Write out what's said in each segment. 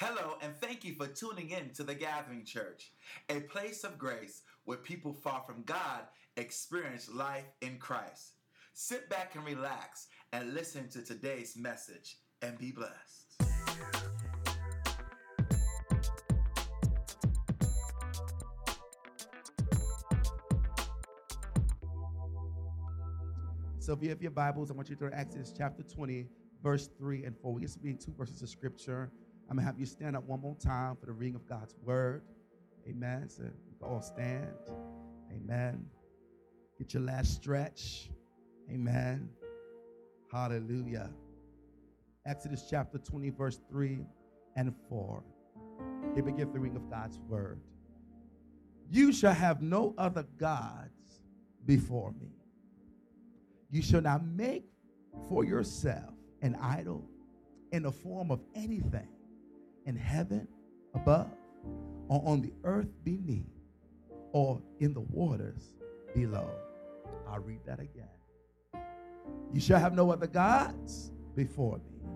Hello, and thank you for tuning in to the Gathering Church, a place of grace where people far from God experience life in Christ. Sit back and relax and listen to today's message and be blessed. So if you have your Bibles, I want you to turn to Exodus chapter 20, verse 3 and 4. We're just reading two verses of scripture. I'm going to have you stand up one more time for the reading of God's word. Amen. So can all stand. Amen. Get your last stretch. Amen. Hallelujah. Exodus chapter 20, verse 3 and 4. Here begins the reading of God's word. You shall have no other gods before me. You shall not make for yourself an idol in the form of anything in heaven above, or on the earth beneath, or in the waters below. I'll read that again. You shall have no other gods before me.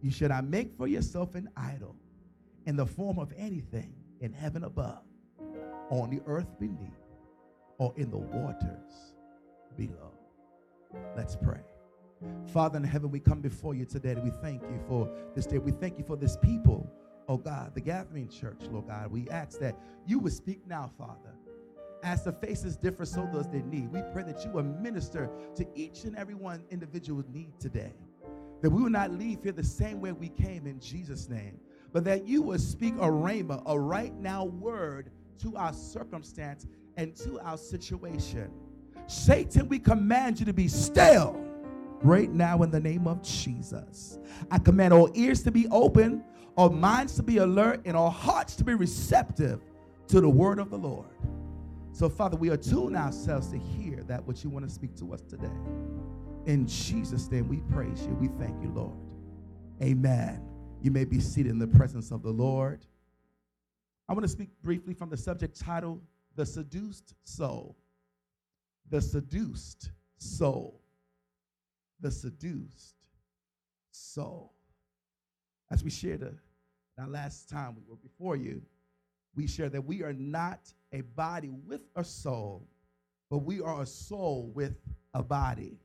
You shall not make for yourself an idol in the form of anything in heaven above, on the earth beneath, or in the waters below. Let's pray. Father in heaven, we come before you today we thank you for this day. We thank you for this people, oh God, the gathering church, Lord God. We ask that you would speak now, Father. As the faces differ, so does their need. We pray that you will minister to each and every one individual's need today. That we will not leave here the same way we came in Jesus' name, but that you will speak a rhema, a right now word to our circumstance and to our situation. Satan, we command you to be still right now in the name of Jesus. I command all ears to be open, all minds to be alert, and all hearts to be receptive to the word of the Lord. So, Father, we attune ourselves to hear that which you want to speak to us today. In Jesus' name, we praise you. We thank you, Lord. Amen. You may be seated in the presence of the Lord. I want to speak briefly from the subject title, The Seduced Soul. The Seduced Soul the seduced soul. As we shared our last time we were before you, we shared that we are not a body with a soul, but we are a soul with a body.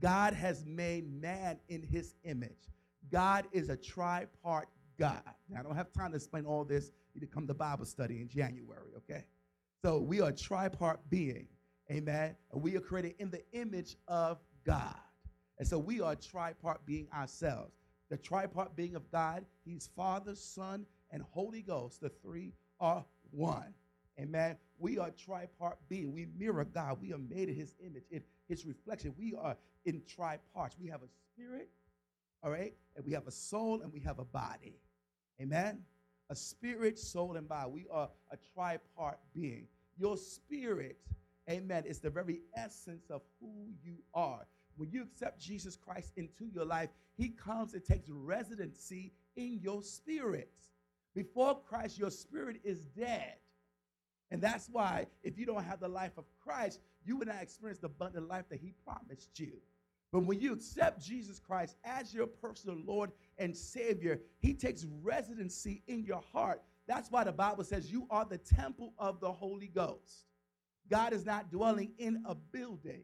God has made man in his image. God is a tripart God. Now, I don't have time to explain all this. You need to come to Bible study in January, okay? So we are a tripart being, amen? We are created in the image of God. And so we are tripart being ourselves. The tripart being of God, He's Father, Son, and Holy Ghost. The three are one. Amen. We are tripart being. We mirror God. We are made in His image, in His reflection. We are in triparts. We have a spirit, all right, and we have a soul, and we have a body. Amen. A spirit, soul, and body. We are a tripart being. Your spirit, amen, is the very essence of who you are when you accept Jesus Christ into your life, he comes and takes residency in your spirit. Before Christ, your spirit is dead. And that's why, if you don't have the life of Christ, you will not experience the abundant life that he promised you. But when you accept Jesus Christ as your personal Lord and Savior, he takes residency in your heart. That's why the Bible says you are the temple of the Holy Ghost. God is not dwelling in a building.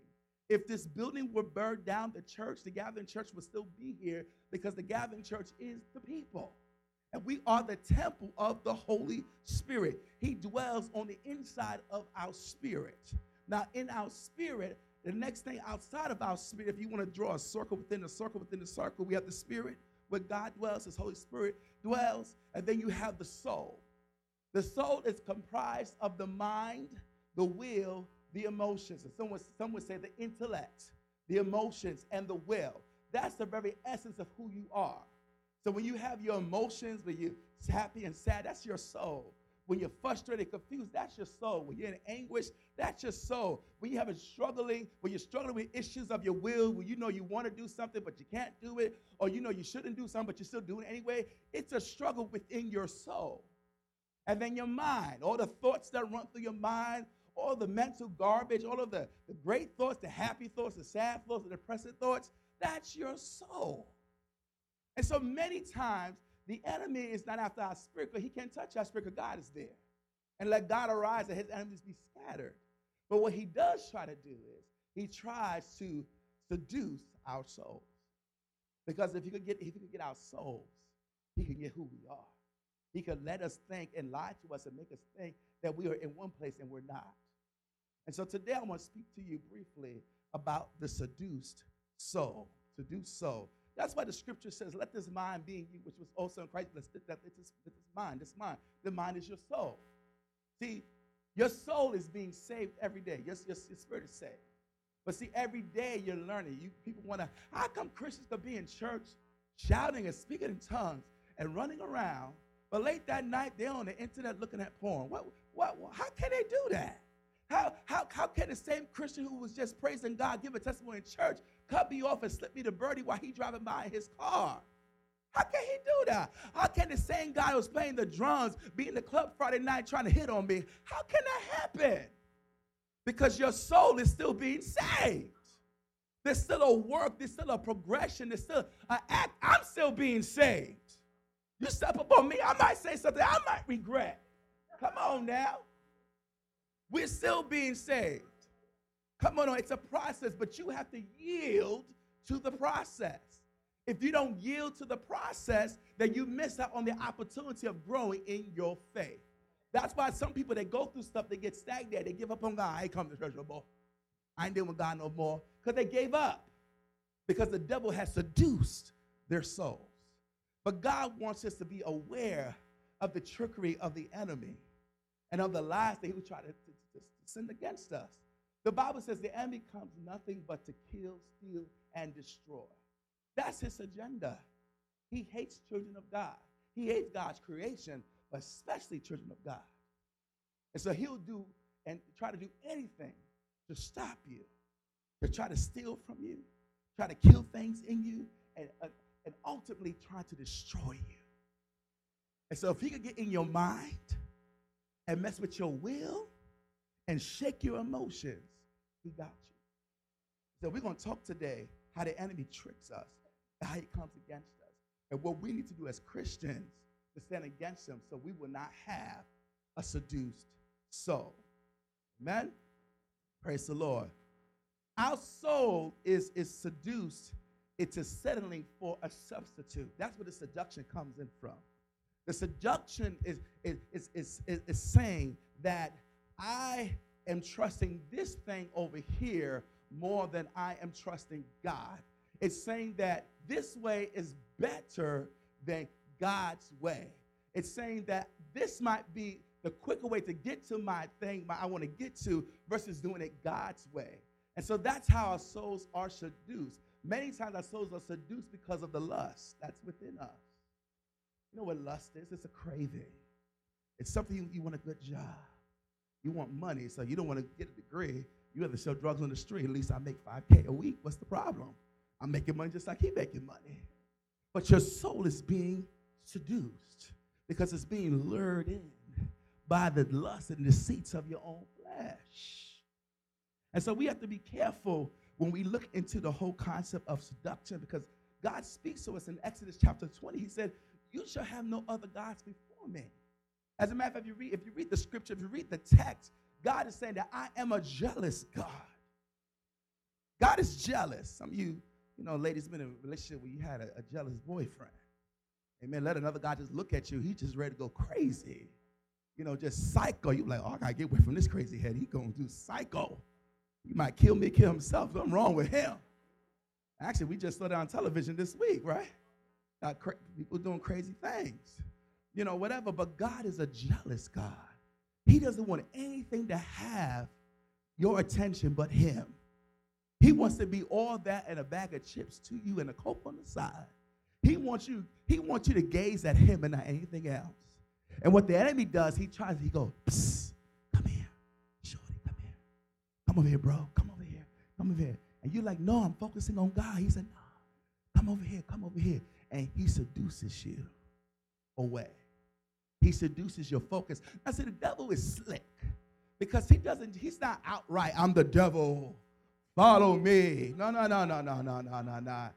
If this building were burned down, the church, the gathering church, would still be here because the gathering church is the people. And we are the temple of the Holy Spirit. He dwells on the inside of our spirit. Now, in our spirit, the next thing outside of our spirit, if you want to draw a circle within a circle within a circle, we have the spirit where God dwells, His Holy Spirit dwells, and then you have the soul. The soul is comprised of the mind, the will, the emotions, and someone, some would say the intellect, the emotions, and the will. That's the very essence of who you are. So when you have your emotions, when you're happy and sad, that's your soul. When you're frustrated, confused, that's your soul. When you're in anguish, that's your soul. When you have a struggling, when you're struggling with issues of your will, when you know you want to do something but you can't do it, or you know you shouldn't do something but you're still doing it anyway, it's a struggle within your soul. And then your mind, all the thoughts that run through your mind, all the mental garbage, all of the, the great thoughts, the happy thoughts, the sad thoughts, the depressive thoughts, that's your soul. And so many times, the enemy is not after our spirit, because he can't touch our spirit, because God is there. And let God arise and his enemies be scattered. But what he does try to do is he tries to seduce our souls. Because if he could get if he could get our souls, he can get who we are. He could let us think and lie to us and make us think that we are in one place and we're not. And so today I want to speak to you briefly about the seduced soul. Seduced soul. That's why the scripture says, Let this mind be in you, which was also in Christ. Let's this, this mind, this mind. The mind is your soul. See, your soul is being saved every day. Your, your, your spirit is saved. But see, every day you're learning. You people want to, how come Christians could be in church shouting and speaking in tongues and running around, but late that night they're on the internet looking at porn? What, what, how can they do that? How, how, how can the same Christian who was just praising God give a testimony in church cut me off and slip me the birdie while he driving by in his car? How can he do that? How can the same guy who's playing the drums be in the club Friday night trying to hit on me? How can that happen? Because your soul is still being saved. There's still a work, there's still a progression, there's still an act. I'm still being saved. You step up on me, I might say something I might regret. Come on now. We're still being saved. Come on, it's a process, but you have to yield to the process. If you don't yield to the process, then you miss out on the opportunity of growing in your faith. That's why some people that go through stuff, they get stagnated. They give up on God. I ain't come to church no more. I ain't dealing with God no more. Because they gave up. Because the devil has seduced their souls. But God wants us to be aware of the trickery of the enemy and of the lies that he would try to, send against us. The Bible says the enemy comes nothing but to kill, steal, and destroy. That's his agenda. He hates children of God. He hates God's creation, but especially children of God. And so he'll do and try to do anything to stop you, to try to steal from you, try to kill things in you, and, uh, and ultimately try to destroy you. And so if he could get in your mind and mess with your will and shake your emotions, he got you. So we're going to talk today how the enemy tricks us how he comes against us. And what we need to do as Christians to stand against him so we will not have a seduced soul. Amen? Praise the Lord. Our soul is, is seduced into settling for a substitute. That's where the seduction comes in from. The seduction is, is, is, is, is, is saying that I am trusting this thing over here more than I am trusting God. It's saying that this way is better than God's way. It's saying that this might be the quicker way to get to my thing I want to get to versus doing it God's way. And so that's how our souls are seduced. Many times our souls are seduced because of the lust that's within us. You know what lust is? It's a craving. It's something you, you want a good job. You want money, so you don't want to get a degree. You have to sell drugs on the street. At least I make 5K a week. What's the problem? I'm making money just like he's making money. But your soul is being seduced because it's being lured in by the lust and deceits of your own flesh. And so we have to be careful when we look into the whole concept of seduction because God speaks to us in Exodus chapter 20. He said, You shall have no other gods before me. As a matter of fact, if you read, if you read the scripture, if you read the text, God is saying that I am a jealous God. God is jealous. Some of you you know, ladies been in a relationship where you had a, a jealous boyfriend. Amen. Let another guy just look at you. He's just ready to go crazy. You know, just psycho. You like, oh, I gotta get away from this crazy head. He gonna do psycho. He might kill me, kill himself. Something wrong with him. Actually, we just saw that on television this week, right? Uh, cra- people doing crazy things. You know, whatever. But God is a jealous God. He doesn't want anything to have your attention but Him. He wants to be all that and a bag of chips to you and a coke on the side. He wants you, he wants you to gaze at him and not anything else. And what the enemy does, he tries, he goes, come here. Shorty, come here. Come over here, bro. Come over here. Come over here. And you're like, no, I'm focusing on God. He said, no, come over here, come over here. And he seduces you away. He seduces your focus. I said, the devil is slick because he doesn't, he's not outright, I'm the devil. Follow me. No, no, no, no, no, no, no, no, no.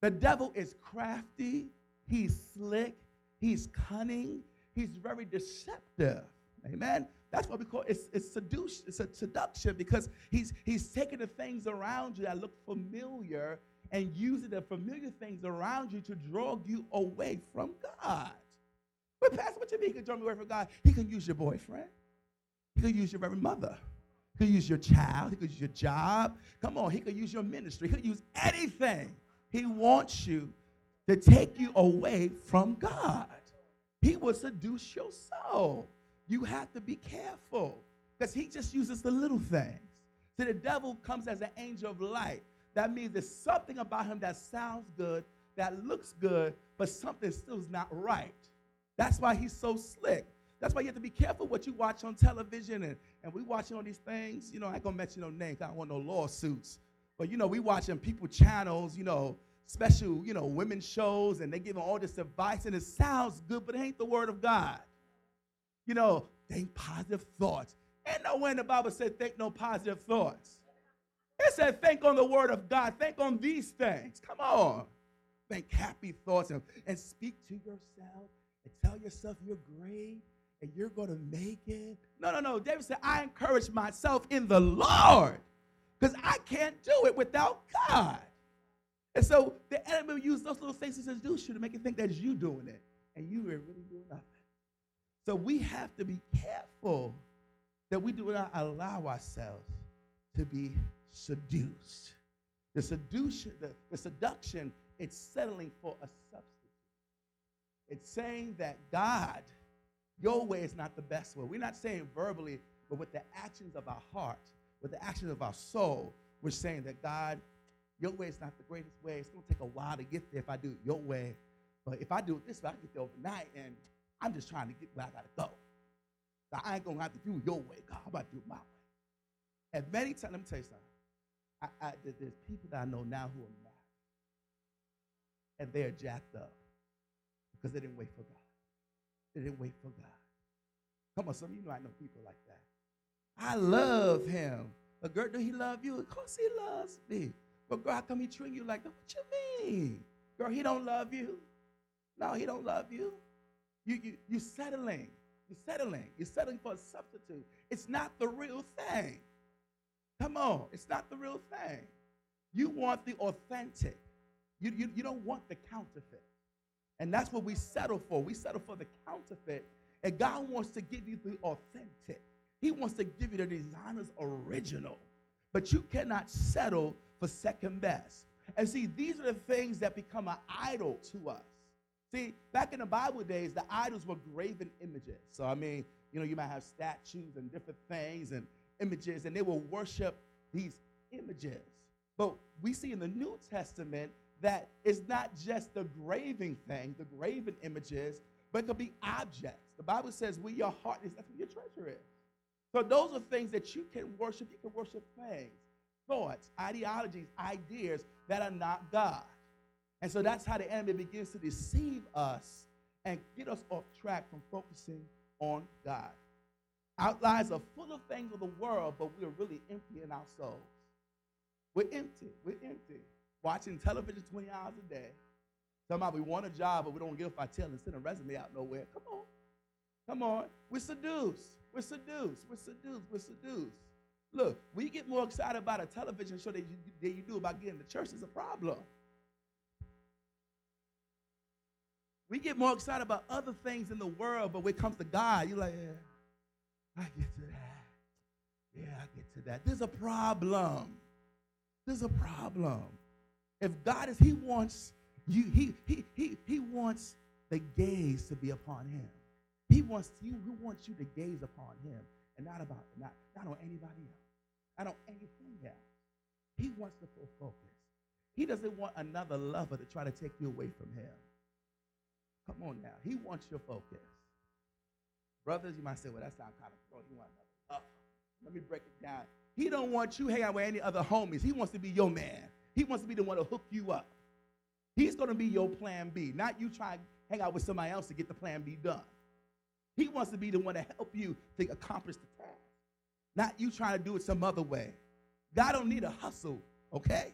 The devil is crafty, he's slick, He's cunning. He's very deceptive. Amen. That's what we call it's it's seduce, it's a seduction because he's he's taking the things around you that look familiar and using the familiar things around you to draw you away from God. But Pastor, what you mean he can draw me away from God? He can use your boyfriend. He can use your very mother. He could use your child. He could use your job. Come on, he could use your ministry. He could use anything. He wants you to take you away from God. He will seduce your soul. You have to be careful because he just uses the little things. See, the devil comes as an angel of light. That means there's something about him that sounds good, that looks good, but something still is not right. That's why he's so slick. That's why you have to be careful what you watch on television and, and we watching all these things. You know, I ain't gonna mention no names, I don't want no lawsuits. But you know, we watching people channels, you know, special, you know, women shows, and they giving all this advice, and it sounds good, but it ain't the word of God. You know, think positive thoughts. Ain't nowhere in the Bible said think no positive thoughts. It said think on the word of God, think on these things. Come on. Think happy thoughts and, and speak to yourself and tell yourself you're great and you're going to make it. No, no, no. David said, I encourage myself in the Lord because I can't do it without God. And so the enemy will use those little things to seduce you to make you think that you doing it and you are really doing nothing. So we have to be careful that we do not allow ourselves to be seduced. The seduction, the, the seduction, it's settling for a substitute. It's saying that God your way is not the best way. We're not saying verbally, but with the actions of our heart, with the actions of our soul, we're saying that God, your way is not the greatest way. It's going to take a while to get there if I do it your way. But if I do it this way, I get there overnight, and I'm just trying to get where I got to go. So I ain't going to have to do your way, God. I'm to do my way. And many times, let me tell you something. I, I, there's people that I know now who are married, and they're jacked up because they didn't wait for God. They didn't wait for God. Come on, some of you know I know people like that. I love him. But girl, do he love you? Of course he loves me. But girl, how come he treat you like that? What you mean? Girl, he don't love you. No, he don't love you. You you you settling. You're settling. You're settling for a substitute. It's not the real thing. Come on, it's not the real thing. You want the authentic. You, you, you don't want the counterfeit. And that's what we settle for. We settle for the counterfeit. And God wants to give you the authentic. He wants to give you the designer's original. But you cannot settle for second best. And see, these are the things that become an idol to us. See, back in the Bible days, the idols were graven images. So, I mean, you know, you might have statues and different things and images, and they will worship these images. But we see in the New Testament that it's not just the graving thing, the graven images, but it could be objects. The Bible says where your heart is, that's where your treasure is. So those are things that you can worship. You can worship things, thoughts, ideologies, ideas that are not God. And so that's how the enemy begins to deceive us and get us off track from focusing on God. Our lives are full of things of the world, but we're really empty in our souls. We're empty. We're empty watching television 20 hours a day. Somehow we want a job, but we don't off our tail and send a resume out nowhere. Come on. Come on. We're seduced. We're seduced. We're seduced. We're seduced. Look, we get more excited about a television show than you, than you do about getting to church is a problem. We get more excited about other things in the world, but when it comes to God, you're like, yeah, I get to that. Yeah, I get to that. There's a problem. There's a problem. If God is, He wants you, He He He He wants the gaze to be upon Him. He wants you, He wants you to gaze upon Him and not about not, not on anybody else, not on anything else. He wants to full focus. He doesn't want another lover to try to take you away from Him. Come on now. He wants your focus. Brothers, you might say, well, that sounds kind of strong. You want another. Let me break it down. He don't want you hanging out with any other homies. He wants to be your man. He wants to be the one to hook you up. He's going to be your plan B, not you trying to hang out with somebody else to get the plan B done. He wants to be the one to help you to accomplish the task, not you trying to do it some other way. God don't need a hustle, okay?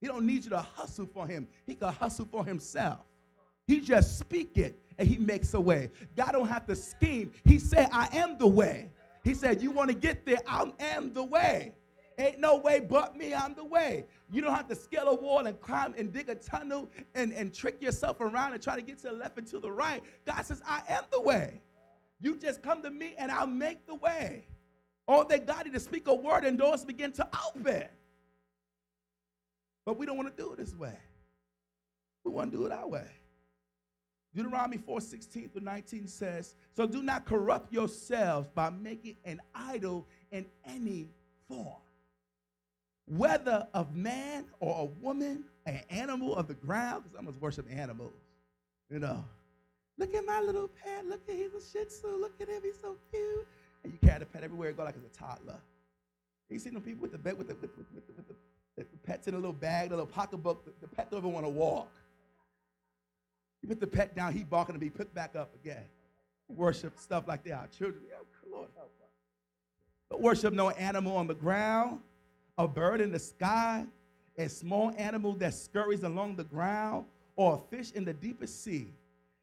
He don't need you to hustle for him. He can hustle for himself. He just speak it, and he makes a way. God don't have to scheme. He said, I am the way. He said, You want to get there? I am the way. Ain't no way but me, I'm the way. You don't have to scale a wall and climb and dig a tunnel and, and trick yourself around and try to get to the left and to the right. God says, I am the way. You just come to me and I'll make the way. All that God need to speak a word and doors begin to open. But we don't want to do it this way. We want to do it our way. Deuteronomy 4 16 through 19 says, So do not corrupt yourselves by making an idol in any form, whether of man or a woman, an animal of the ground, because I must worship animals. You know, look at my little pet. Look at him, he's a shih tzu. Look at him. He's so cute. And you carry the pet everywhere you go like it's a toddler. You see them people with the bed with the, with, with, with, with the, the, pets in a little bag, the little pocketbook. The, the pet don't even want to walk. You put the pet down, he barking to be put back up again. Worship stuff like that. Our children, Lord help us. But worship no animal on the ground, a bird in the sky, a small animal that scurries along the ground, or a fish in the deepest sea.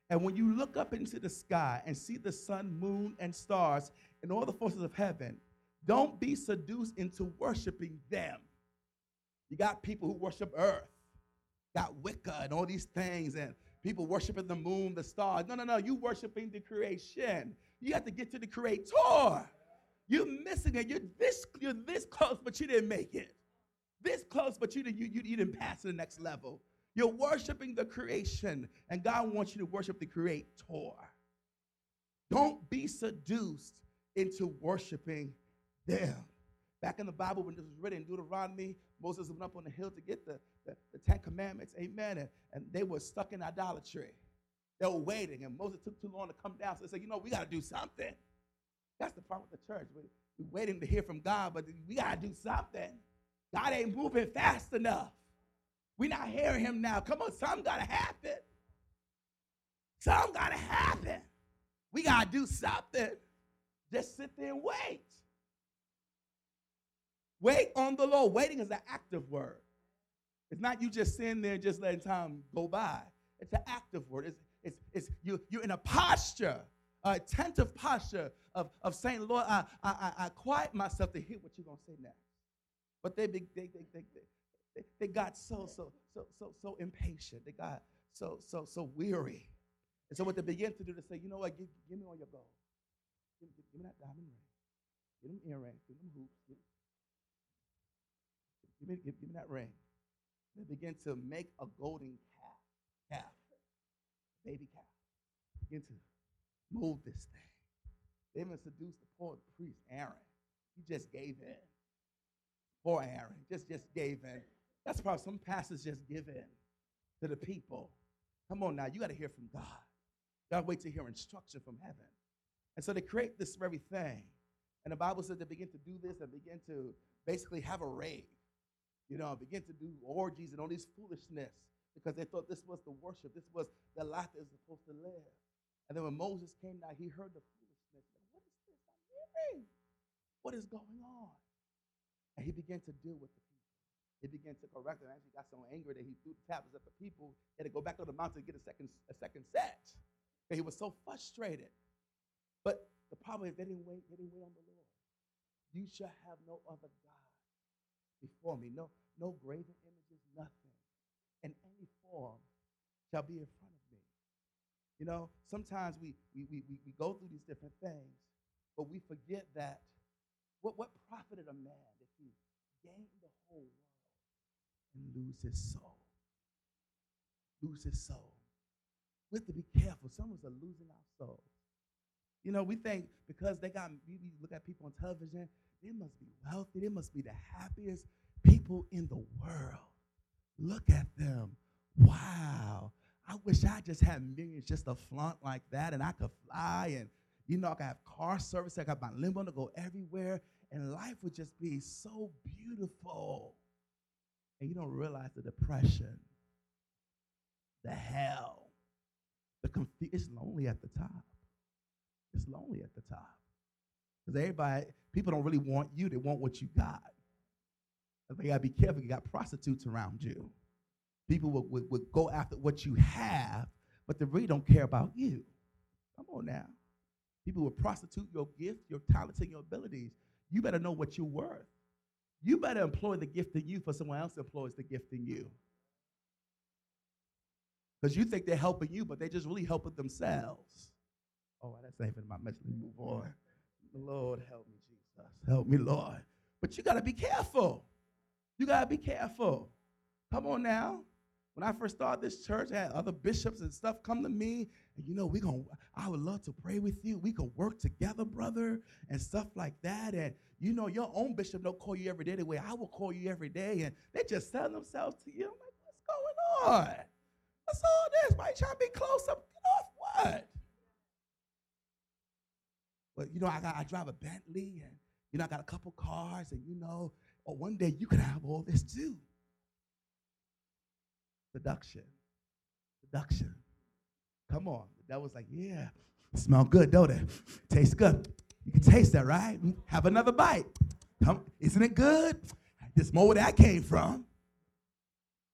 And when you look up into the sky and see the sun, moon, and stars and all the forces of heaven, don't be seduced into worshiping them. You got people who worship earth, got Wicca and all these things, and people worshiping the moon, the stars. No, no, no. You worshiping the creation. You have to get to the creator. You're missing it. You're this, you're this close, but you didn't make it. This close, but you, didn't, you, you didn't pass to the next level. You're worshiping the creation, and God wants you to worship the creator. Don't be seduced into worshiping them. Back in the Bible, when this was written in Deuteronomy, Moses went up on the hill to get the, the, the Ten Commandments. Amen. And, and they were stuck in idolatry. They were waiting, and Moses took too long to come down. So they said, You know, we got to do something. That's the problem with the church. We, we're waiting to hear from God, but we got to do something. God ain't moving fast enough. We're not hearing him now. Come on, something got to happen. Something got to happen. We got to do something. Just sit there and wait. Wait on the Lord. Waiting is an active word. It's not you just sitting there and just letting time go by. It's an active word. It's, it's, it's you, you're in a posture, an attentive posture of, of saying, Lord, I, I, I quiet myself to hear what you're going to say next. But they, they, they, they, they, they got so, so, so, so, so impatient. They got so, so, so weary. And so what they begin to do, they say, you know what, give, give me all your gold. Give, give, give me that diamond ring. Give them earrings. Give them hoops. Give, Give me, give, give me that ring. They begin to make a golden calf, calf, baby calf. Begin to mold this thing. They even seduced the poor priest, Aaron. He just gave in. Poor Aaron, just, just gave in. That's probably some pastors just give in to the people. Come on now, you got to hear from God. To wait to hear instruction from heaven. And so they create this very thing. And the Bible says they begin to do this and begin to basically have a rave you know, begin to do orgies and all these foolishness because they thought this was the worship, this was the life they were supposed to live. And then when Moses came down, he heard the foolishness. What is this I'm hearing? What is going on? And he began to deal with the people. He began to correct them. Actually, got so angry that he threw the tablets at the people. He had to go back on the mountain to get a second, a second set. And he was so frustrated. But the problem is they didn't wait, they didn't wait on the Lord. You shall have no other God before me. No, no graven images, nothing. In any form shall be in front of me. You know, sometimes we, we, we, we go through these different things, but we forget that what, what profited a man if he gained the whole world and lose his soul? Lose his soul. We have to be careful. Some of us are losing our souls. You know, we think because they got, we look at people on television, they must be wealthy. They must be the happiest people in the world. Look at them. Wow. I wish I just had millions just to flaunt like that and I could fly and, you know, I could have car service. I got my limo to go everywhere and life would just be so beautiful. And you don't realize the depression, the hell, the confusion. It's lonely at the top. It's lonely at the top. Because everybody, people don't really want you, they want what you got. But you gotta be careful, you got prostitutes around you. People would, would, would go after what you have, but they really don't care about you. Come on now. People will prostitute your gift, your talents, and your abilities. You better know what you're worth. You better employ the gift in you for someone else employs the gift in you. Because you think they're helping you, but they're just really helping themselves. Oh, that's not even my message. Move on. Lord, help me, Jesus. Help me, Lord. But you got to be careful. You got to be careful. Come on now. When I first started this church, I had other bishops and stuff come to me, and you know, we going I would love to pray with you. We could work together, brother, and stuff like that. And you know, your own bishop don't call you every day the way I will call you every day. And they just sell themselves to you. I'm like, what's going on? What's all this? Why you trying to be close up? Get off what? But you know, I got I drive a Bentley and you know, I got a couple cars, and you know, oh, one day you can have all this too. Seduction. Seduction. Come on. That was like, yeah, smell good, don't it? Tastes good. You can taste that, right? Have another bite. Come, isn't it good? This more where that came from.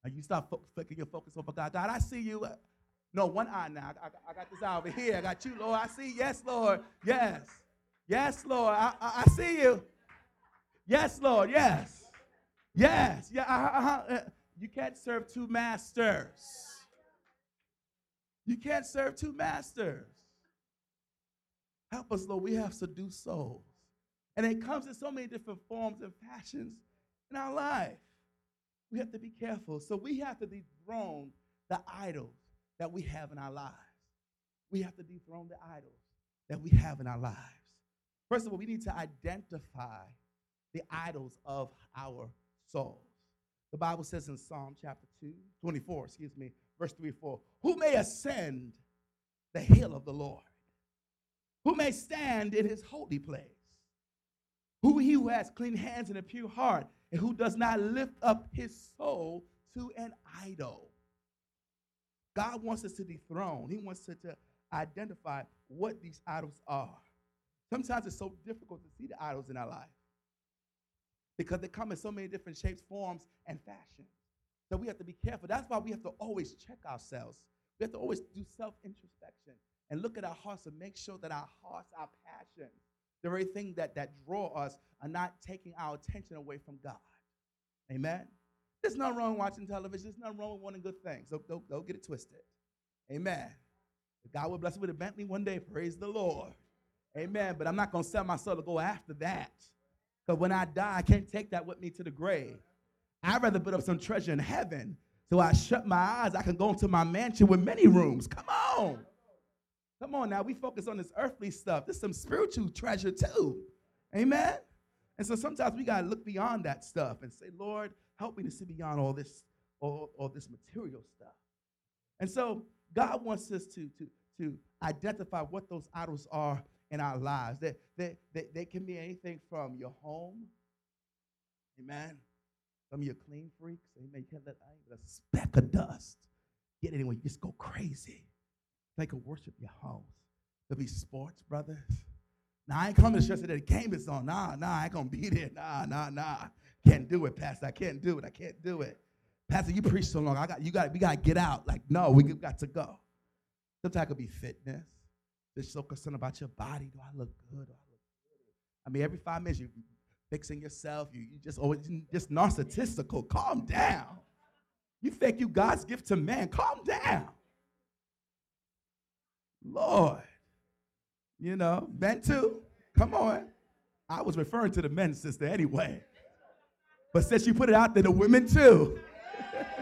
And you start flicking your focus over God. God, I see you. No, one eye now. I, I, I, got this eye over here. I got you, Lord. I see. Yes, Lord. Yes. Yes, Lord. I, I, I see you. Yes, Lord. Yes. Yes. Yeah. Uh-huh, uh-huh. You can't serve two masters. You can't serve two masters. Help us, Lord. We have seduced souls. And it comes in so many different forms and fashions in our life. We have to be careful. So we have to dethrone the idols that we have in our lives. We have to dethrone the idols that we have in our lives. First of all, we need to identify the idols of our souls. The Bible says in Psalm chapter 2, 24, excuse me, verse 3 4, who may ascend the hill of the Lord? Who may stand in his holy place? Who he who has clean hands and a pure heart, and who does not lift up his soul to an idol. God wants us to dethrone. He wants us to identify what these idols are. Sometimes it's so difficult to see the idols in our life because they come in so many different shapes, forms, and fashions. So we have to be careful. That's why we have to always check ourselves. We have to always do self introspection and look at our hearts and make sure that our hearts, our passions, the very thing that, that draw us are not taking our attention away from God. Amen. There's nothing wrong watching television. There's nothing wrong with wanting good things. Don't, don't, don't get it twisted. Amen. If God will bless me with a Bentley one day, praise the Lord. Amen. But I'm not going to sell my soul to go after that. Because when I die, I can't take that with me to the grave. I'd rather put up some treasure in heaven. So I shut my eyes. I can go into my mansion with many rooms. Come on. Come on now. We focus on this earthly stuff. There's some spiritual treasure too. Amen. And so sometimes we got to look beyond that stuff and say, Lord, help me to see beyond all this, all, all this material stuff. And so God wants us to, to, to identify what those idols are in our lives. They, they, they, they can be anything from your home, amen. Some of your clean freaks, amen. You can't let a speck of dust get anywhere. You just go crazy. They can worship your house. There'll be sports, brothers. Now, I ain't coming to church today. The game is on. Nah, nah, I ain't going to be there. Nah, nah, nah. Can't do it, Pastor. I can't do it. I can't do it. Pastor, you preach so long. I got you got we got to get out. Like, no, we got to go. Sometimes it could be fitness. So concerned about your body. Do I look good? Do I look good? I mean, every five minutes you're fixing yourself. You, you just always just narcissistical. Calm down. You think you God's gift to man. Calm down. Lord. You know, men too. Come on. I was referring to the men, sister, anyway. But since you put it out there, the women too.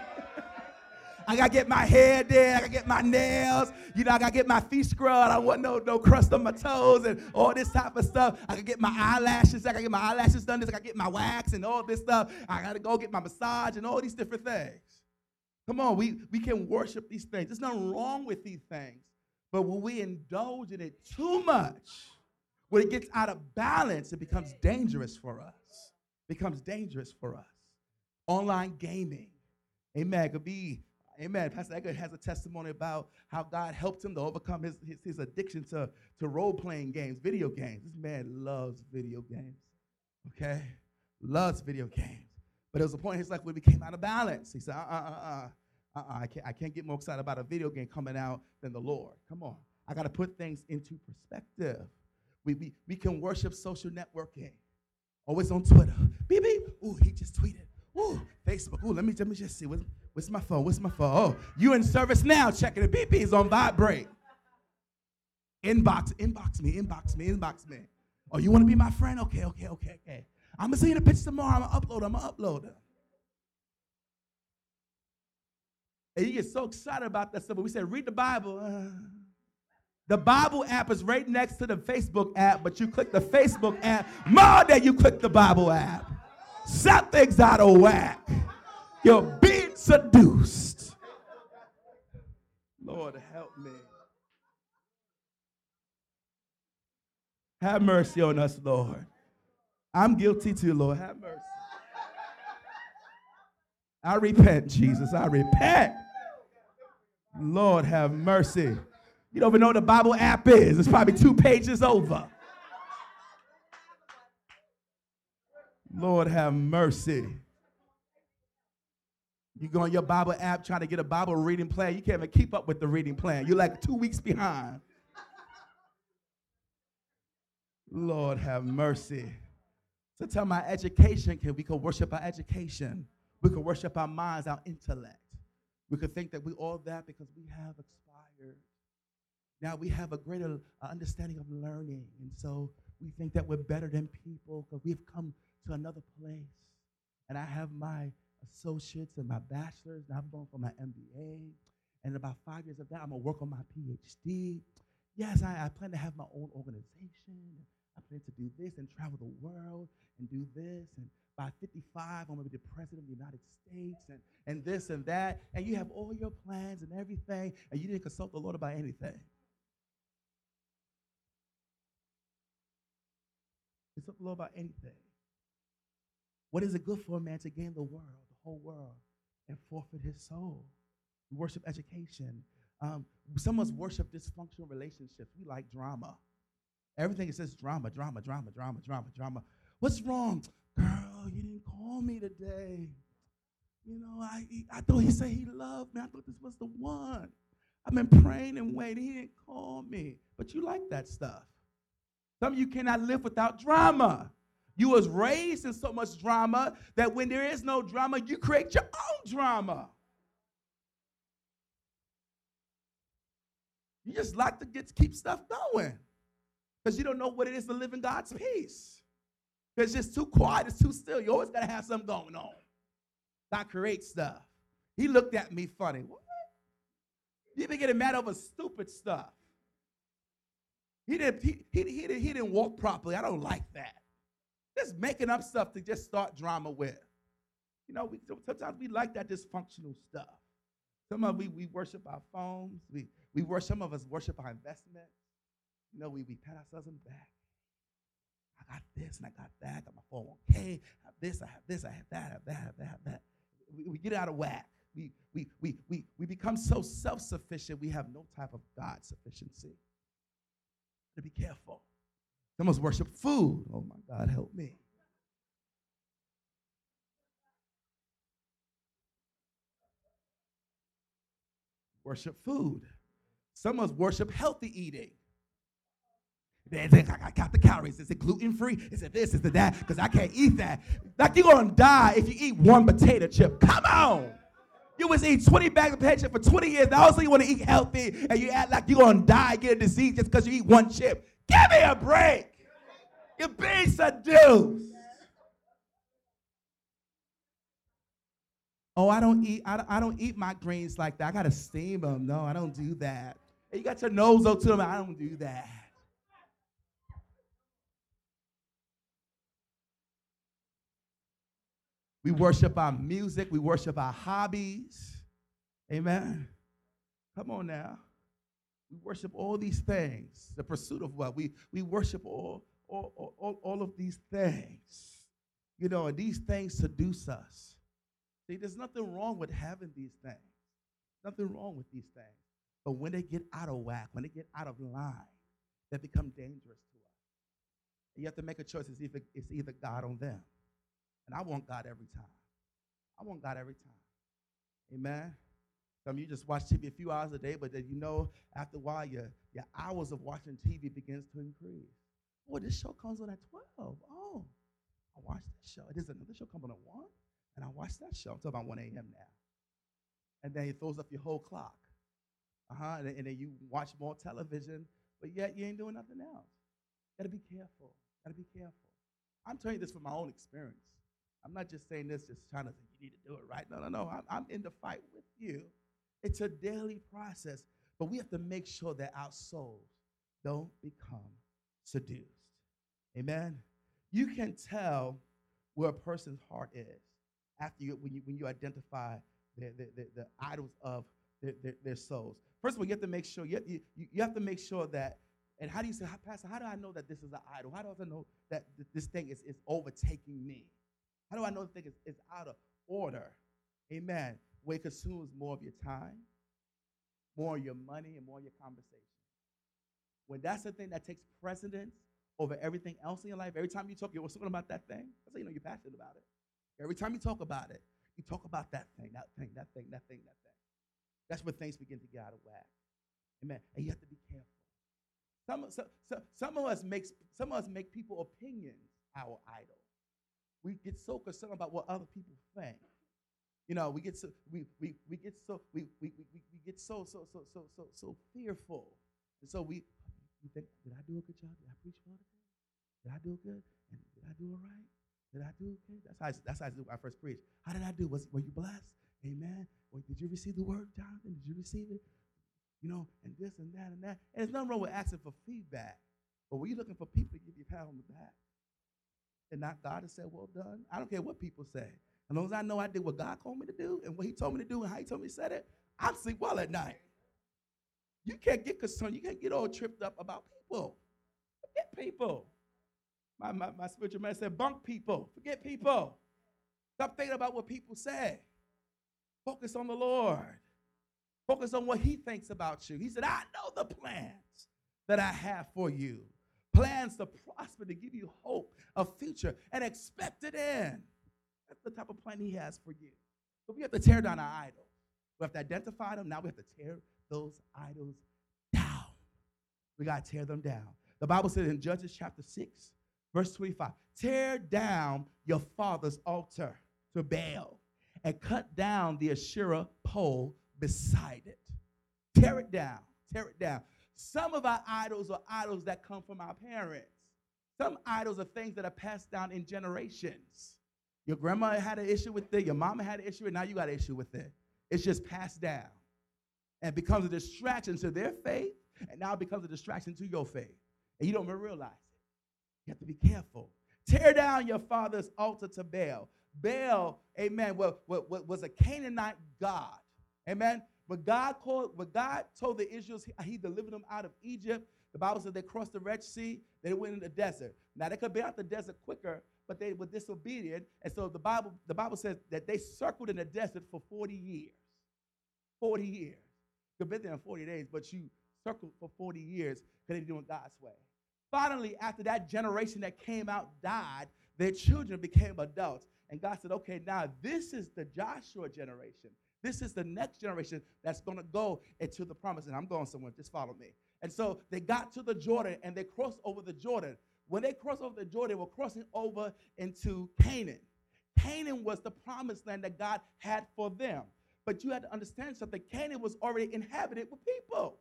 I gotta get my hair done. I gotta get my nails. You know, I gotta get my feet scrubbed. I don't want no, no crust on my toes and all this type of stuff. I gotta get my eyelashes. I gotta get my eyelashes done. This. I gotta get my wax and all this stuff. I gotta go get my massage and all these different things. Come on, we, we can worship these things. There's nothing wrong with these things. But when we indulge in it too much, when it gets out of balance, it becomes dangerous for us. Becomes dangerous for us. Online gaming, amen, could be Amen. Pastor Edgar has a testimony about how God helped him to overcome his, his, his addiction to, to role playing games, video games. This man loves video games. Okay? Loves video games. But there was a point in his life where he came out of balance. He said, uh uh uh uh. Uh-uh, I, can't, I can't get more excited about a video game coming out than the Lord. Come on. I got to put things into perspective. We, we, we can worship social networking. Always on Twitter. Beep, beep. Ooh, he just tweeted. Ooh, Facebook. Ooh, let me, let me just see. What's, what's my phone? What's my phone? Oh, you in service now. Checking the beep, is on vibrate. Inbox, inbox me, inbox me, inbox me. Oh, you want to be my friend? Okay, okay, okay, okay. I'm gonna send you the picture tomorrow. I'm gonna upload. I'm gonna upload them. And you get so excited about that stuff. But we said, read the Bible. The Bible app is right next to the Facebook app, but you click the Facebook app more than you click the Bible app. Something's out of whack. Being seduced. Lord, help me. Have mercy on us, Lord. I'm guilty too, Lord. Have mercy. I repent, Jesus. I repent. Lord, have mercy. You don't even know what the Bible app is. It's probably two pages over. Lord, have mercy. You go on your Bible app trying to get a Bible reading plan. You can't even keep up with the reading plan. You're like two weeks behind. Lord, have mercy. So tell my education, can we can worship our education. We can worship our minds, our intellect. We could think that we all that because we have expired. Now we have a greater uh, understanding of learning. And so we think that we're better than people because we've come to another place. And I have my associates and my bachelor's, and I'm going for my MBA. And in about five years of that, I'm going to work on my PhD. Yes, I, I plan to have my own organization. I plan to do this and travel the world and do this. And by 55, I'm going to be the president of the United States and, and this and that. And you have all your plans and everything, and you didn't consult the Lord about anything. Consult the Lord about anything. What is it good for a man to gain the world, whole world, and forfeit his soul? We worship education. Um, some of us worship dysfunctional relationships. We like drama. Everything says drama, drama, drama, drama, drama, drama. What's wrong? Girl, you didn't call me today. You know, I, I thought he said he loved me. I thought this was the one. I've been praying and waiting. He didn't call me. But you like that stuff. Some of you cannot live without drama. You was raised in so much drama that when there is no drama, you create your own drama. You just like to get to keep stuff going because you don't know what it is to live in God's peace. It's just too quiet, it's too still. You always got to have something going on. God creates stuff. He looked at me funny. What? You even getting mad over stupid stuff. He didn't, he, he, he, didn't, he didn't walk properly. I don't like that. Just making up stuff to just start drama with. You know, we, sometimes we like that dysfunctional stuff. Some of we, we worship our phones. We, we worship, some of us worship our investments. You know, we, we pat ourselves on the back. I got this and I got that. I got my 401k. I have this, I have this, I have that, I have that, I have that, I have that. We, we get out of whack. We, we, we, we, we become so self sufficient, we have no type of God sufficiency. To be careful. Some of us worship food. Oh my God, help me. Worship food. Some of us worship healthy eating. They think I got the calories. Is it gluten free? Is it this? Is it that? Because I can't eat that. Like you're gonna die if you eat one potato chip. Come on. You was eating 20 bags of potato chip for 20 years. Now also you want to eat healthy and you act like you're gonna die, get a disease just because you eat one chip. Give me a break. You're being seduced. Oh, I don't eat. I don't, I don't eat my greens like that. I gotta steam them. No, I don't do that. Hey, you got your nose up to them. I don't do that. We worship our music. We worship our hobbies. Amen. Come on now. We worship all these things. The pursuit of what? We, we worship all, all, all, all of these things. You know, and these things seduce us. See, there's nothing wrong with having these things. Nothing wrong with these things. But when they get out of whack, when they get out of line, they become dangerous to us. And you have to make a choice. It's either, it's either God on them and I want God every time. I want God every time. Amen. Some you just watch TV a few hours a day, but then you know after a while your, your hours of watching TV begins to increase. Boy, this show comes on at 12. Oh, I watch that show. There's another show coming on at 1, and I watch that show. I'm about 1 a.m. now. And then it throws up your whole clock. Uh-huh. And, and then you watch more television, but yet you ain't doing nothing else. Gotta be careful. Gotta be careful. I'm telling you this from my own experience. I'm not just saying this just trying to say you need to do it right. No, no, no. I'm, I'm in the fight with you. It's a daily process, but we have to make sure that our souls don't become seduced. Amen. You can tell where a person's heart is after you when you when you identify the, the, the, the idols of their, their, their, souls. First of all, you have to make sure you, you, you have to make sure that. And how do you say, Pastor? How do I know that this is an idol? How do I know that this thing is, is overtaking me? How do I know the thing is, is out of order? Amen. Where it consumes more of your time, more of your money, and more of your conversation. When that's the thing that takes precedence over everything else in your life, every time you talk, you're talking about that thing. That's how you know you're passionate about it. Every time you talk about it, you talk about that thing, that thing, that thing, that thing, that thing. That's where things begin to get out of whack. Amen. And you have to be careful. Some, some, some, some of us makes some of us make people opinions our idol. We get so concerned about what other people think. You know, we get so we we, we get so we, we, we, we get so so so so so so fearful. And so we we think, did I do a good job? Did I preach well today? Did I do good? And did I do all right? Did I do okay? That's how I, that's how I first preach. How did I do? Was were you blessed? Amen. Or did you receive the word, Jonathan? Did you receive it? You know, and this and that and that. And there's nothing wrong with asking for feedback. But when you're looking for people to give you a pat on the back, and not God to say, well done, I don't care what people say. As long as I know I did what God called me to do and what He told me to do and how He told me to set it, I sleep well at night. You can't get concerned. You can't get all tripped up about people. Forget people. My, my, my spiritual man said, bunk people. Forget people. Stop thinking about what people say. Focus on the Lord. Focus on what He thinks about you. He said, I know the plans that I have for you plans to prosper, to give you hope, a future, and expected end. That's the type of plan He has for you. So we have to tear down our idols. We have to identify them. Now we have to tear those idols down. We got to tear them down. The Bible says in Judges chapter 6, verse 25 tear down your father's altar to Baal and cut down the Asherah pole beside it. Tear it down. Tear it down. Some of our idols are idols that come from our parents. Some idols are things that are passed down in generations. Your grandma had an issue with it, your mama had an issue, and now you got an issue with it. It's just passed down and becomes a distraction to their faith, and now it becomes a distraction to your faith. And you don't even realize it. You have to be careful. Tear down your father's altar to Baal. Baal, amen, what was a Canaanite god. Amen. But God called, but God told the Israelites he, he delivered them out of Egypt. The Bible says they crossed the Red Sea, they went in the desert. Now they could be out the desert quicker, but they were disobedient. And so the Bible, the Bible says that they circled in the desert for 40 years. 40 years. You could be there in 40 days, but you circled for 40 years because they're doing God's way. Finally, after that generation that came out died, their children became adults. And God said, okay, now this is the Joshua generation. This is the next generation that's going to go into the promise. And I'm going somewhere. Just follow me. And so they got to the Jordan and they crossed over the Jordan. When they crossed over the Jordan, they were crossing over into Canaan. Canaan was the promised land that God had for them. But you had to understand something. Canaan was already inhabited with people.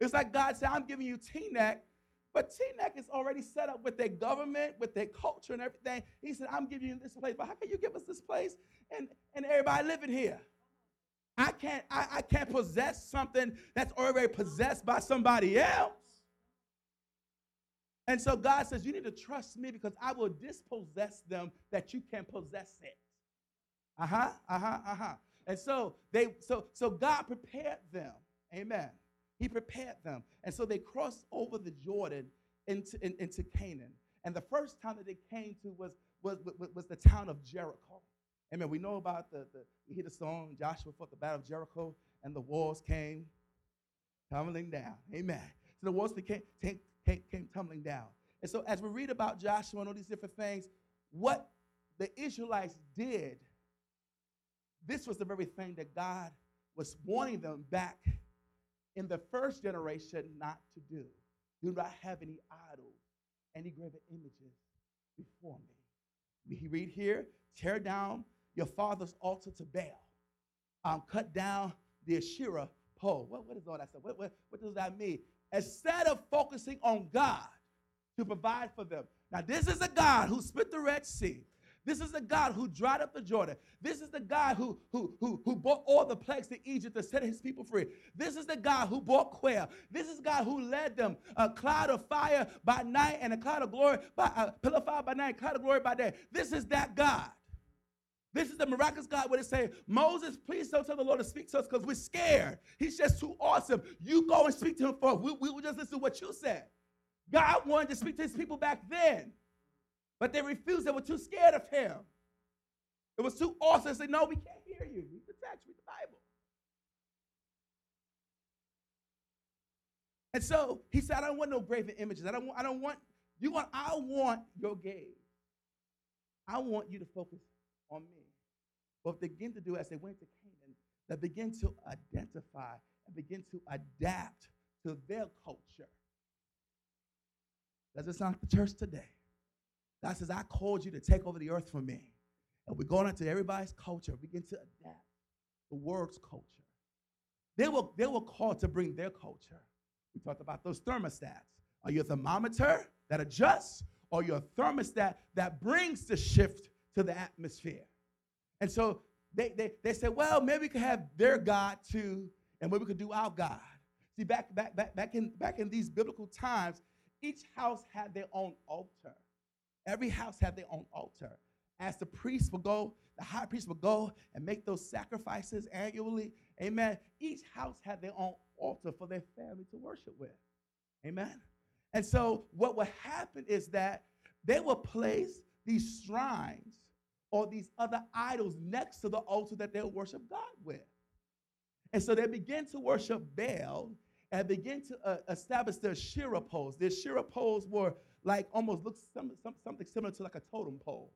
It's like God said, I'm giving you Teaneck, but Teaneck is already set up with their government, with their culture and everything. He said, I'm giving you this place, but how can you give us this place and, and everybody living here? I can't, I, I can't possess something that's already possessed by somebody else. And so God says, You need to trust me because I will dispossess them that you can possess it. Uh-huh, uh-huh, uh-huh. And so they so so God prepared them. Amen. He prepared them. And so they crossed over the Jordan into, in, into Canaan. And the first town that they came to was, was, was, was the town of Jericho. Amen. We know about the, the we hear the song, Joshua fought the battle of Jericho, and the walls came tumbling down. Amen. So the walls came, came, came, tumbling down. And so as we read about Joshua and all these different things, what the Israelites did, this was the very thing that God was warning them back in the first generation not to do. Do not have any idols, any graven images before me. He read here, tear down your father's altar to Baal. Um, cut down the Asherah pole. What, what is all that stuff? What, what, what does that mean? Instead of focusing on God to provide for them. Now, this is a God who split the Red Sea. This is the God who dried up the Jordan. This is the God who, who, who, who brought all the plagues to Egypt to set his people free. This is the God who brought quail. This is God who led them a cloud of fire by night and a cloud of glory by a pillar of fire by night, a cloud of glory by day. This is that God. This is the miraculous God where they say, Moses, please don't tell the Lord to speak to us because we're scared. He's just too awesome. You go and speak to him for we, we will just listen to what you said. God wanted to speak to his people back then. But they refused. They were too scared of him. It was too awesome. They said, No, we can't hear you. Read the text, read the Bible. And so he said, I don't want no graven images. I don't want, I don't want, you want, I want your gaze. I want you to focus on me. But begin to do as they went to Canaan, they begin to identify and begin to adapt to their culture. Does it sound like the church today? God says, I called you to take over the earth for me. And we're going into everybody's culture, begin to adapt the world's culture. They were, they were called to bring their culture. We talked about those thermostats. Are you a thermometer that adjusts, or you're a thermostat that brings the shift to the atmosphere? And so they, they, they said, well, maybe we could have their God too, and maybe we could do our God. See, back, back, back, back, in, back in these biblical times, each house had their own altar. Every house had their own altar. As the priest would go, the high priest would go and make those sacrifices annually. Amen. Each house had their own altar for their family to worship with. Amen. And so what would happen is that they would place these shrines or these other idols next to the altar that they'll worship God with. And so they begin to worship Baal and begin to uh, establish their Asherah poles. Their Asherah poles were like almost looks some, some, something similar to like a totem pole.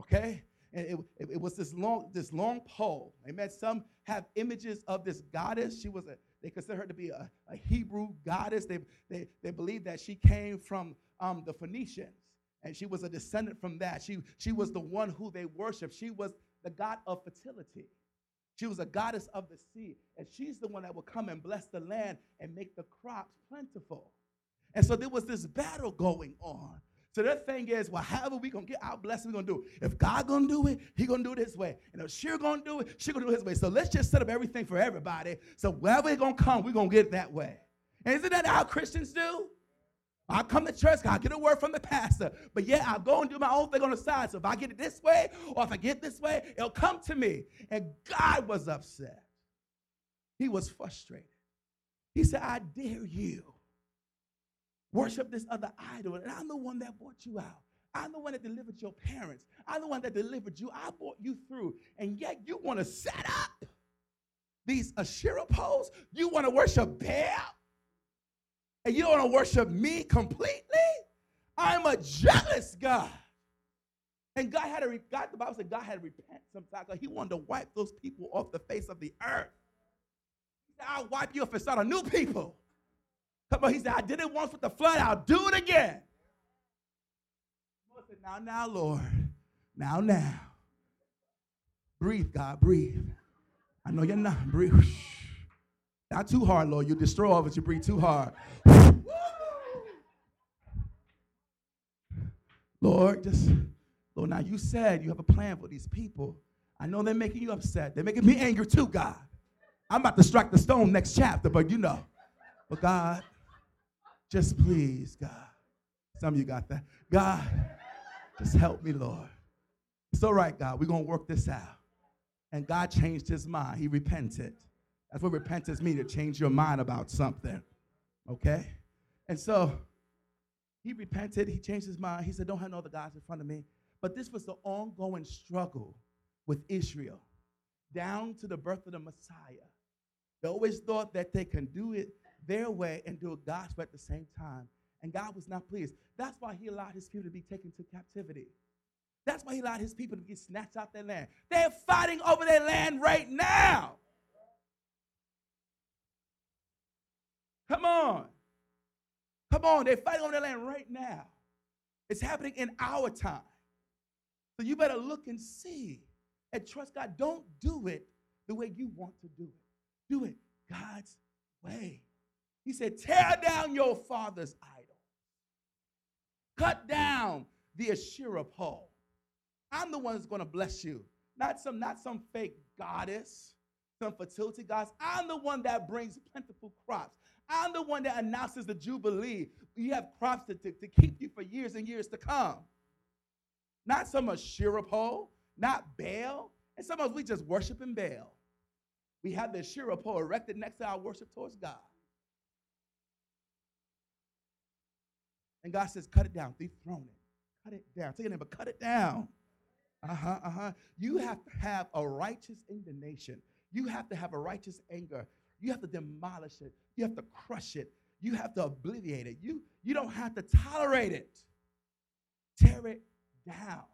Okay? And it, it, it, was this long, this long pole. Amen. Some have images of this goddess. She was a, they consider her to be a, a Hebrew goddess. They, they, they believe that she came from um, the Phoenicians. And she was a descendant from that. She, she was the one who they worshiped. She was the god of fertility. She was a goddess of the sea. And she's the one that will come and bless the land and make the crops plentiful. And so there was this battle going on. So their thing is, well, however we gonna get our blessing, we gonna do. If God gonna do it, He gonna do it His way. And if she gonna do it, she gonna do it His way. So let's just set up everything for everybody. So wherever it gonna come, we gonna get it that way. And isn't that how Christians do? I come to church, I get a word from the pastor, but yeah, I'll go and do my own thing on the side. So if I get it this way, or if I get this way, it'll come to me. And God was upset. He was frustrated. He said, I dare you worship this other idol. And I'm the one that brought you out. I'm the one that delivered your parents. I'm the one that delivered you. I brought you through. And yet you want to set up these Asherah poles. You want to worship Baal. And you don't want to worship me completely. I'm a jealous God. And God had to, God, the Bible said God had to repent sometimes. He wanted to wipe those people off the face of the earth. He said, I'll wipe you off and start a new people. Come on, he said, I did it once with the flood, I'll do it again. said, now, now, Lord. Now, now. Breathe, God, breathe. I know you're not. Breathe. Not too hard, Lord. You destroy all of it. You breathe too hard. Lord, just, Lord, now you said you have a plan for these people. I know they're making you upset. They're making me angry too, God. I'm about to strike the stone next chapter, but you know. But God, just please, God. Some of you got that. God, just help me, Lord. It's all right, God. We're going to work this out. And God changed his mind. He repented. That's what repentance means to change your mind about something. Okay? And so he repented. He changed his mind. He said, Don't have no other gods in front of me. But this was the ongoing struggle with Israel down to the birth of the Messiah. They always thought that they can do it their way and do it a gospel at the same time. And God was not pleased. That's why he allowed his people to be taken to captivity. That's why he allowed his people to get snatched out their land. They're fighting over their land right now. Come on. Come on. They're fighting on their land right now. It's happening in our time. So you better look and see and trust God. Don't do it the way you want to do it. Do it God's way. He said, tear down your father's idol. Cut down the Asherah pole. I'm the one that's going to bless you. Not some, not some fake goddess, some fertility gods. I'm the one that brings plentiful crops. I'm the one that announces the Jubilee. You have crops to, to, to keep you for years and years to come. Not some Asherah pole, not Baal. And some of us, we just worship in Baal. We have the Asherah pole erected next to our worship towards God. And God says, cut it down, dethrone it. Cut it down. Take it in, but cut it down. Uh-huh, uh-huh. You have to have a righteous indignation. You have to have a righteous anger. You have to demolish it. You have to crush it. You have to obliviate it. You, you don't have to tolerate it. Tear it down.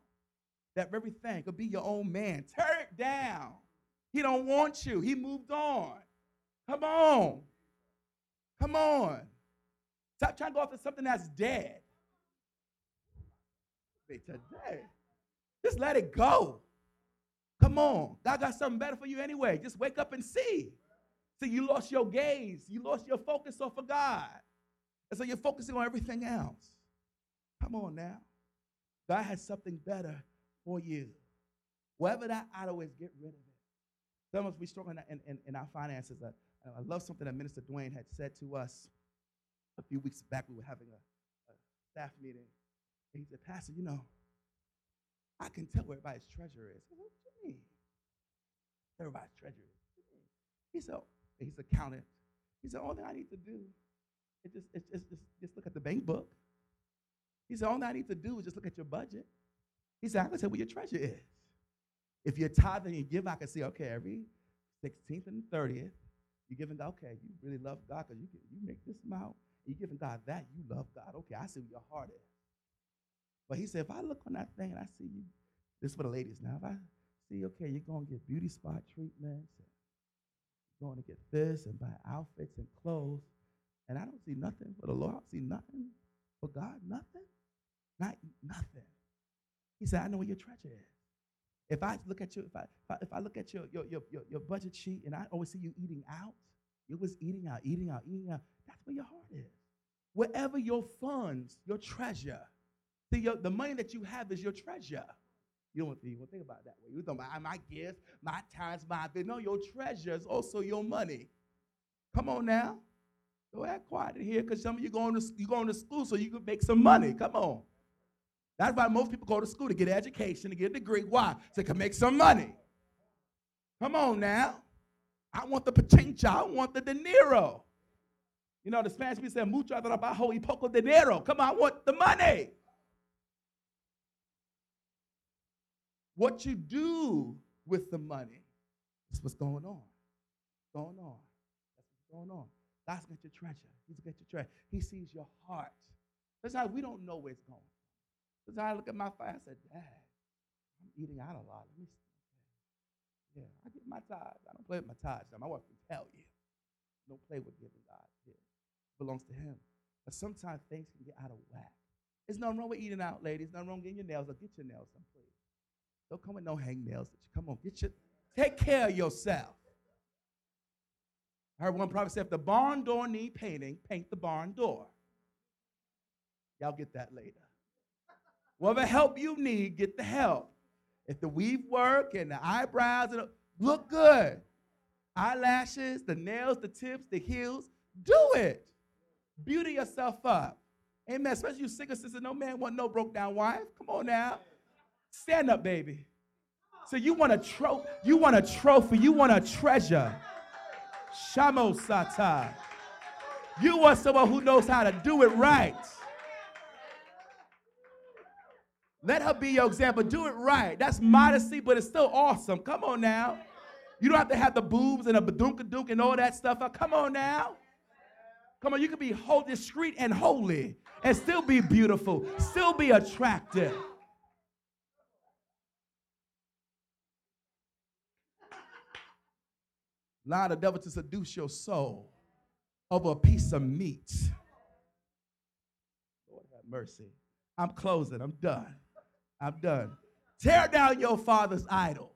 That very thing could be your own man. Tear it down. He don't want you. He moved on. Come on. Come on. Stop trying to go after something that's dead. Today. Just let it go. Come on. God got something better for you anyway. Just wake up and see. See, you lost your gaze. You lost your focus off of God. And so you're focusing on everything else. Come on now. God has something better for you. Whatever that idol is, get rid of it. Some of us, we struggle in, in, in our finances. I, I love something that Minister Dwayne had said to us a few weeks back. We were having a, a staff meeting. And he said, Pastor, you know, I can tell where everybody's treasure is. What do you mean? Everybody's treasure is. He said, he's accountant. He said, all that I need to do is just, it's just, just, just look at the bank book. He said, all that I need to do is just look at your budget. He said, I can tell where your treasure is. If you're tithing and give, I can see, okay, every 16th and 30th, you're giving God, okay, you really love God because you, you make this amount. You're giving God that, you love God. Okay, I see where your heart is. But he said, if I look on that thing and I see you, this is for the ladies now. If I see, okay, you're going to get beauty spot treatments, going to get this and buy outfits and clothes, and I don't see nothing for the Lord. I don't see nothing for God, nothing, not nothing. He said, I know where your treasure is. If I look at you, if I, if I, if I look at your, your, your, your, budget sheet and I always see you eating out, you was eating out, eating out, eating out, that's where your heart is. Wherever your funds, your treasure, See, your, the money that you have is your treasure. You don't want to, think about that way. You don't about ah, my gift, my times, my bit. No, your treasure is also your money. Come on now. Go ahead quiet in here because some of you going to you going to school so you can make some money. Come on. That's why most people go to school to get education, to get a degree. Why? So they can make some money. Come on now. I want the pachincha. I want the dinero. You know, the Spanish people say, mucho trabajo y poco dinero. Come on, I want the money. What you do with the money is what's going on. Going on. That's what's going on. God's got your treasure. He's got your treasure. He sees your heart. Sometimes we don't know where it's going. Sometimes I look at my fire and say, Dad, I'm eating out a lot. Let me see. Yeah, I get my tithes. I don't play with my tithes. My wife can tell you. Don't play with giving God. Yeah. It belongs to him. But sometimes things can get out of whack. There's nothing wrong with eating out, ladies. Nothing wrong with getting your nails. Or get your nails done, please. Don't come with no hangnails. Come on, get your take care of yourself. I heard one prophet say, if the barn door need painting, paint the barn door. Y'all get that later. Whatever help you need, get the help. If the weave work and the eyebrows and the, look good, eyelashes, the nails, the tips, the heels, do it. Beauty yourself up. Amen. Especially you single sisters, no man want no broke down wife. Come on now. Stand up, baby. So you want a trophy, you want a trophy, you want a treasure. Shamo Sata. You want someone who knows how to do it right. Let her be your example. Do it right. That's modesty, but it's still awesome. Come on now. You don't have to have the boobs and a badunka dunk and all that stuff. Uh, come on now. Come on, you can be whole, discreet and holy and still be beautiful, still be attractive. Allow the devil to seduce your soul. over a piece of meat. Lord have mercy. I'm closing. I'm done. I'm done. Tear down your father's idols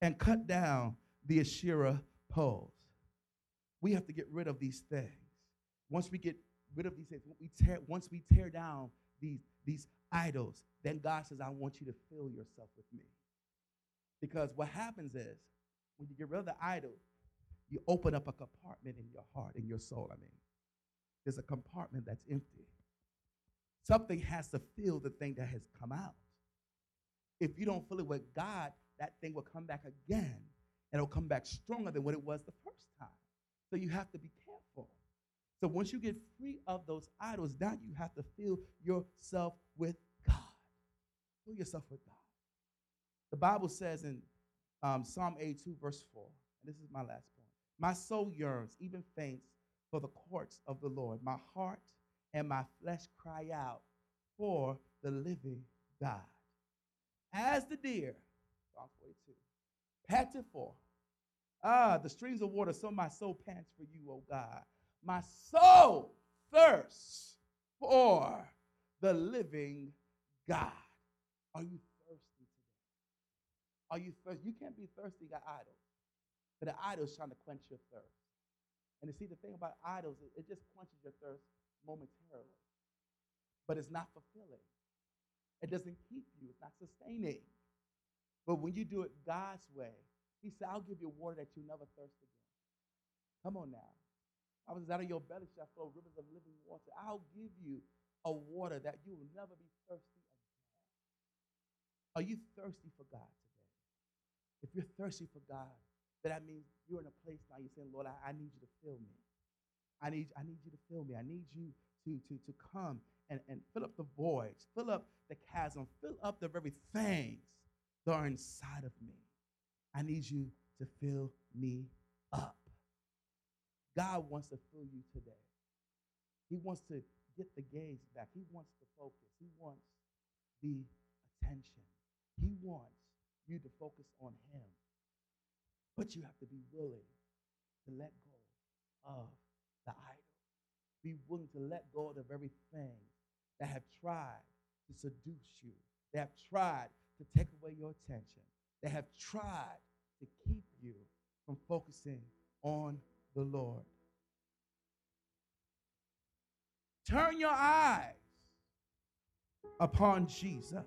and cut down the Asherah poles. We have to get rid of these things. Once we get rid of these things, we tear, once we tear down these, these idols, then God says, I want you to fill yourself with me. Because what happens is, when you get rid of the idol, you open up a compartment in your heart, in your soul, I mean. There's a compartment that's empty. Something has to fill the thing that has come out. If you don't fill it with God, that thing will come back again, and it'll come back stronger than what it was the first time. So you have to be careful. So once you get free of those idols, now you have to fill yourself with God. Fill yourself with God. The Bible says in um, Psalm 82, verse 4, and this is my last point. My soul yearns, even faints, for the courts of the Lord. My heart and my flesh cry out for the living God. As the deer, Psalm 42, panted for, ah, the streams of water, so my soul pants for you, O God. My soul thirsts for the living God. Are you? Are you thirsty? You can't be thirsty, got idols. But the idol's trying to quench your thirst. And to see, the thing about idols, it, it just quenches your thirst momentarily. But it's not fulfilling. It doesn't keep you, it's not sustaining. But when you do it God's way, He said, I'll give you water that you never thirst again. Come on now. I was out of your belly shall flow rivers of living water. I'll give you a water that you will never be thirsty again. Are you thirsty for God today? If you're thirsty for God, then that means you're in a place now you're saying, Lord, I, I need you to fill me. I need, I need you to fill me. I need you to, to, to come and, and fill up the voids, fill up the chasm, fill up the very things that are inside of me. I need you to fill me up. God wants to fill you today. He wants to get the gaze back. He wants the focus. He wants the attention. He wants you to focus on Him. But you have to be willing to let go of the idol. Be willing to let go of very that have tried to seduce you, that have tried to take away your attention, that have tried to keep you from focusing on the Lord. Turn your eyes upon Jesus.